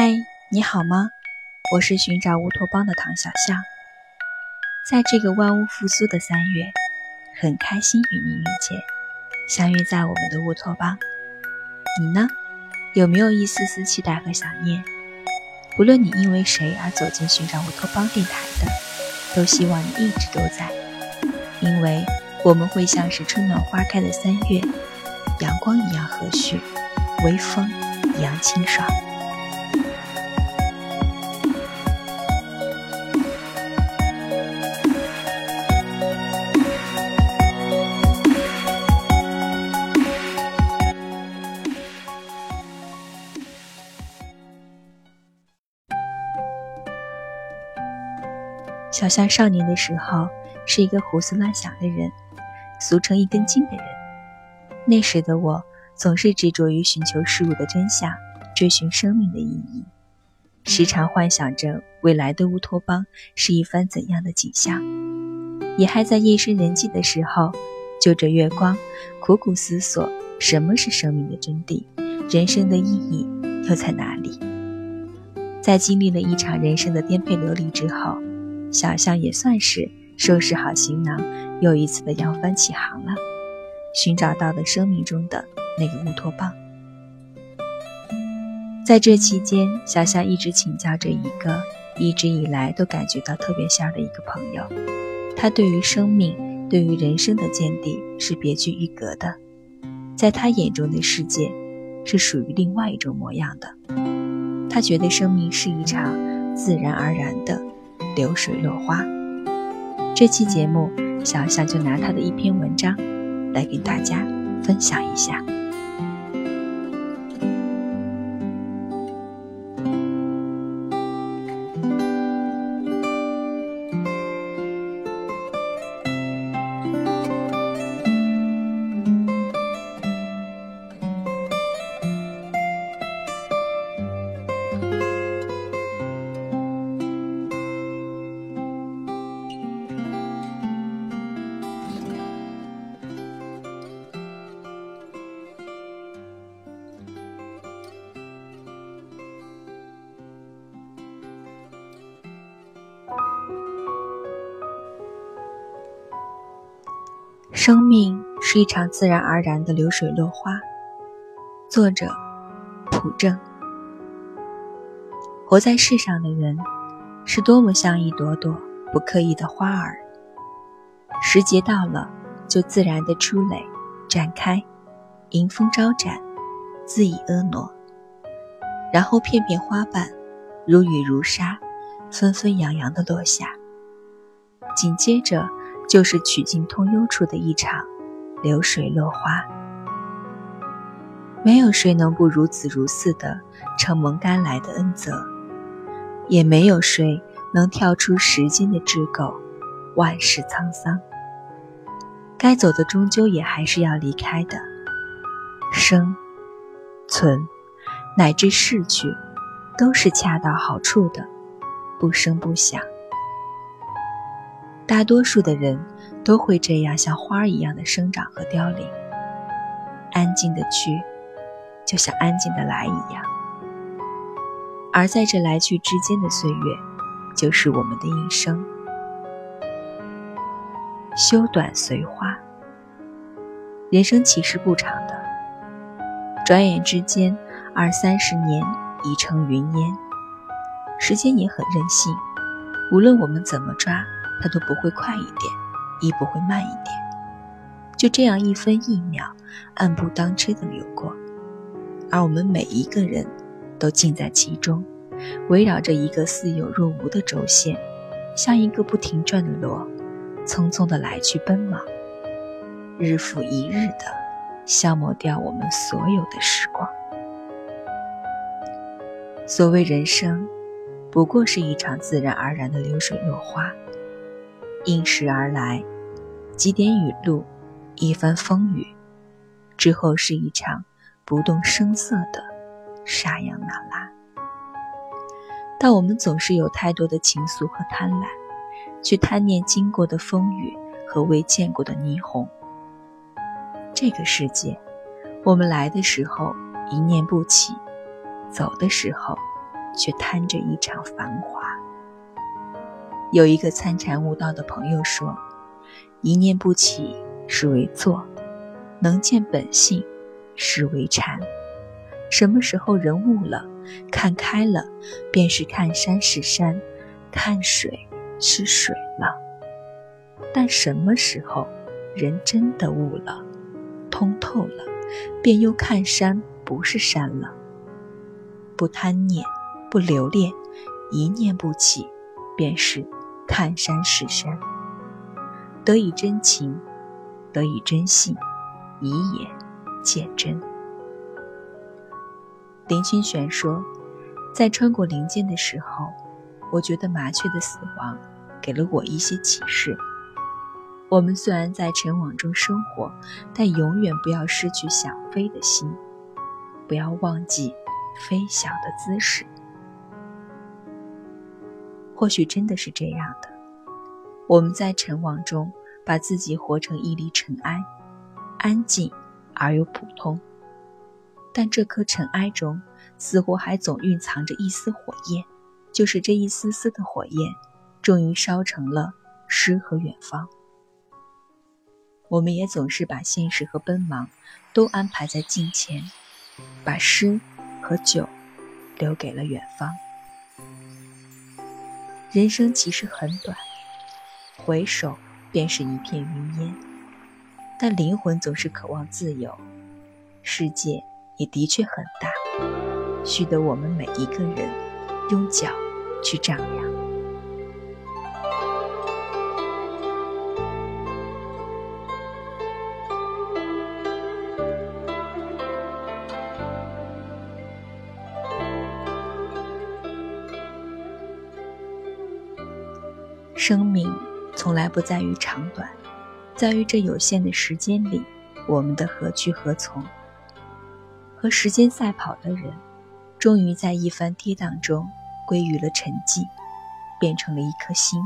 嗨，你好吗？我是寻找乌托邦的唐小象。在这个万物复苏的三月，很开心与你遇见，相约在我们的乌托邦。你呢？有没有一丝丝期待和想念？不论你因为谁而走进寻找乌托邦电台的，都希望你一直都在，因为我们会像是春暖花开的三月，阳光一样和煦，微风一样清爽。小象少年的时候是一个胡思乱想的人，俗称一根筋的人。那时的我总是执着于寻求事物的真相，追寻生命的意义，时常幻想着未来的乌托邦是一番怎样的景象。也还在夜深人静的时候，就着月光苦苦思索什么是生命的真谛，人生的意义又在哪里。在经历了一场人生的颠沛流离之后。小象也算是收拾好行囊，又一次的扬帆起航了，寻找到了生命中的那个乌托邦。在这期间，小象一直请教着一个一直以来都感觉到特别仙的一个朋友，他对于生命、对于人生的见地是别具一格的，在他眼中的世界是属于另外一种模样的。他觉得生命是一场自然而然的。流水落花。这期节目，小象就拿他的一篇文章来跟大家分享一下。生命是一场自然而然的流水落花。作者：朴正。活在世上的人，是多么像一朵朵不刻意的花儿。时节到了，就自然的出蕾、展开，迎风招展，恣意婀娜。然后片片花瓣，如雨如沙，纷纷扬扬的落下。紧接着。就是曲径通幽处的一场流水落花，没有谁能不如此如似的承蒙该来的恩泽，也没有谁能跳出时间的桎梏，万事沧桑。该走的终究也还是要离开的，生、存，乃至逝去，都是恰到好处的，不声不响。大多数的人都会这样，像花儿一样的生长和凋零，安静的去，就像安静的来一样。而在这来去之间的岁月，就是我们的一生。修短随花，人生其实不长的，转眼之间，二三十年已成云烟。时间也很任性，无论我们怎么抓。它都不会快一点，亦不会慢一点，就这样一分一秒，按部当车的流过，而我们每一个人都浸在其中，围绕着一个似有若无的轴线，像一个不停转的螺，匆匆的来去奔忙，日复一日的消磨掉我们所有的时光。所谓人生，不过是一场自然而然的流水落花。应时而来，几点雨露，一番风雨，之后是一场不动声色的沙扬那拉。但我们总是有太多的情愫和贪婪，去贪念经过的风雨和未见过的霓虹。这个世界，我们来的时候一念不起，走的时候却贪着一场繁华。有一个参禅悟道的朋友说：“一念不起，是为坐；能见本性，是为禅。什么时候人悟了，看开了，便是看山是山，看水是水了。但什么时候人真的悟了，通透了，便又看山不是山了。不贪念，不留恋，一念不起，便是。”看山是山，得以真情，得以真性，以眼见真。林清玄说，在穿过林间的时候，我觉得麻雀的死亡给了我一些启示。我们虽然在尘网中生活，但永远不要失去想飞的心，不要忘记飞翔的姿势。或许真的是这样的，我们在尘网中把自己活成一粒尘埃，安静而又普通。但这颗尘埃中似乎还总蕴藏着一丝火焰，就是这一丝丝的火焰，终于烧成了诗和远方。我们也总是把现实和奔忙都安排在镜前，把诗和酒留给了远方。人生其实很短，回首便是一片云烟。但灵魂总是渴望自由，世界也的确很大，需得我们每一个人用脚去丈量。生命从来不在于长短，在于这有限的时间里，我们的何去何从。和时间赛跑的人，终于在一番跌宕中归于了沉寂，变成了一颗心。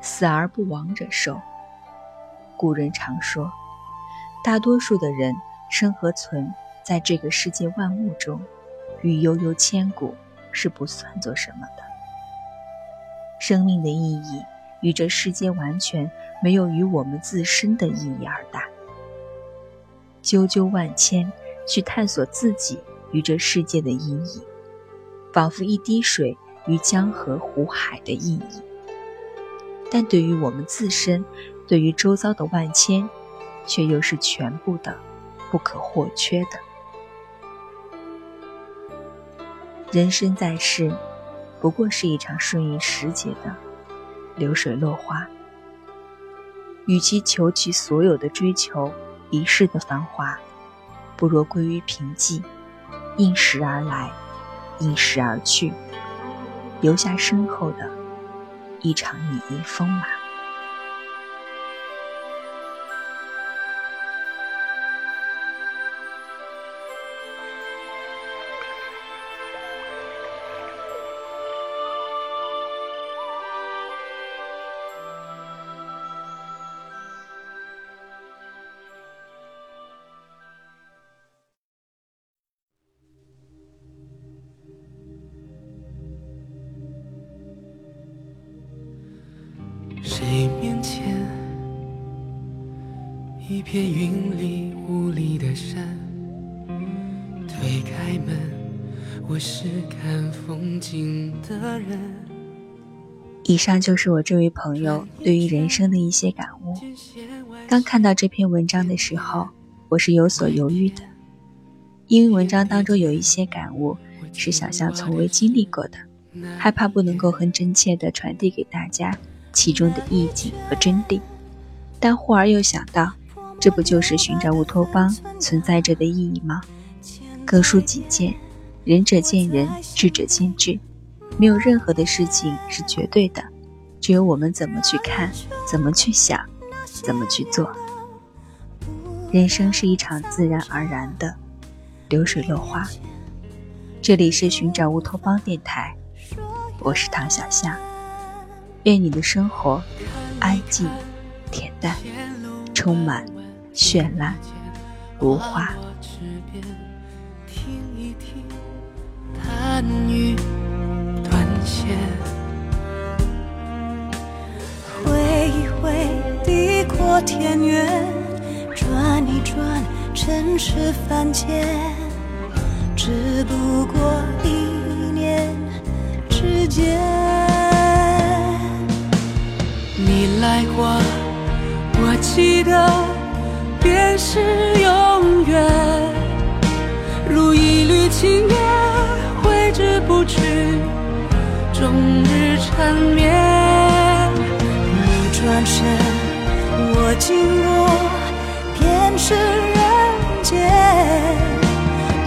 死而不亡者寿。古人常说，大多数的人生和存，在这个世界万物中，与悠悠千古是不算作什么的。生命的意义与这世间完全没有与我们自身的意义而大。啾啾万千，去探索自己与这世界的意义，仿佛一滴水与江河湖海的意义。但对于我们自身，对于周遭的万千，却又是全部的，不可或缺的。人生在世。不过是一场顺应时节的流水落花。与其求其所有的追求一世的繁华，不若归于平静，应时而来，应时而去，留下身后的一场雨衣风马。谁面前一片云里雾里的山？推开门，我是看风景的人。以上就是我这位朋友对于人生的一些感悟。刚看到这篇文章的时候，我是有所犹豫的，因为文章当中有一些感悟是想象从未经历过的，害怕不能够很真切的传递给大家。其中的意境和真谛，但忽而又想到，这不就是寻找乌托邦存在着的意义吗？各抒己见，仁者见仁，智者见智，没有任何的事情是绝对的，只有我们怎么去看，怎么去想，怎么去做。人生是一场自然而然的流水落花。这里是寻找乌托邦电台，我是唐小夏。愿你的生活安静、恬淡，充满绚烂如花。他贪欲断线。挥一挥，地阔天远，转一转，尘世凡间，只不过一念之间。爱过，我记得，便是永远。如一缕青烟，挥之不去，终日缠绵。你转身，我经过，便是人间。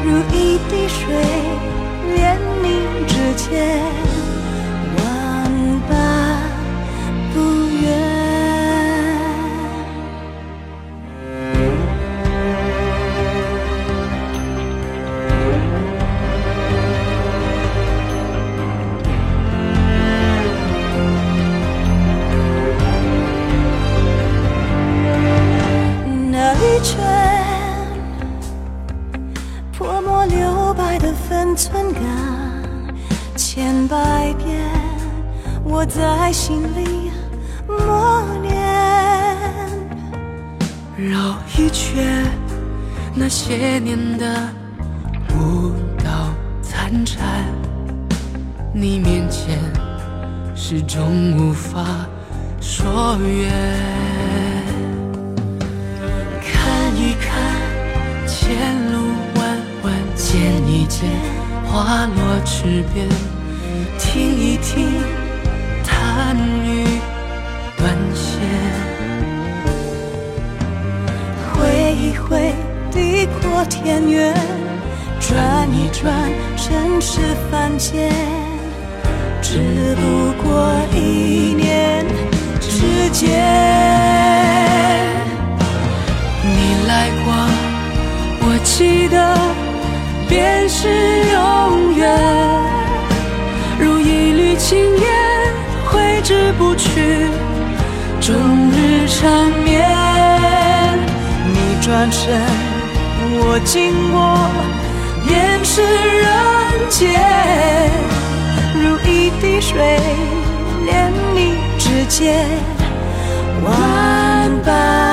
如一滴水，连你指尖，寸感，千百遍我在心里默念。绕一圈，那些年的舞蹈残蝉，你面前始终无法说远。看一看，前路弯弯，见一见，花落池边，听一听，叹雨断弦。挥一挥，地阔天远；转一转，尘世凡间。只不过一念之间。你来过，我记得，便是永远。如一缕青烟，挥之不去，终日缠绵。你转身，我经过，便是人间。如一滴水，连你指尖，万般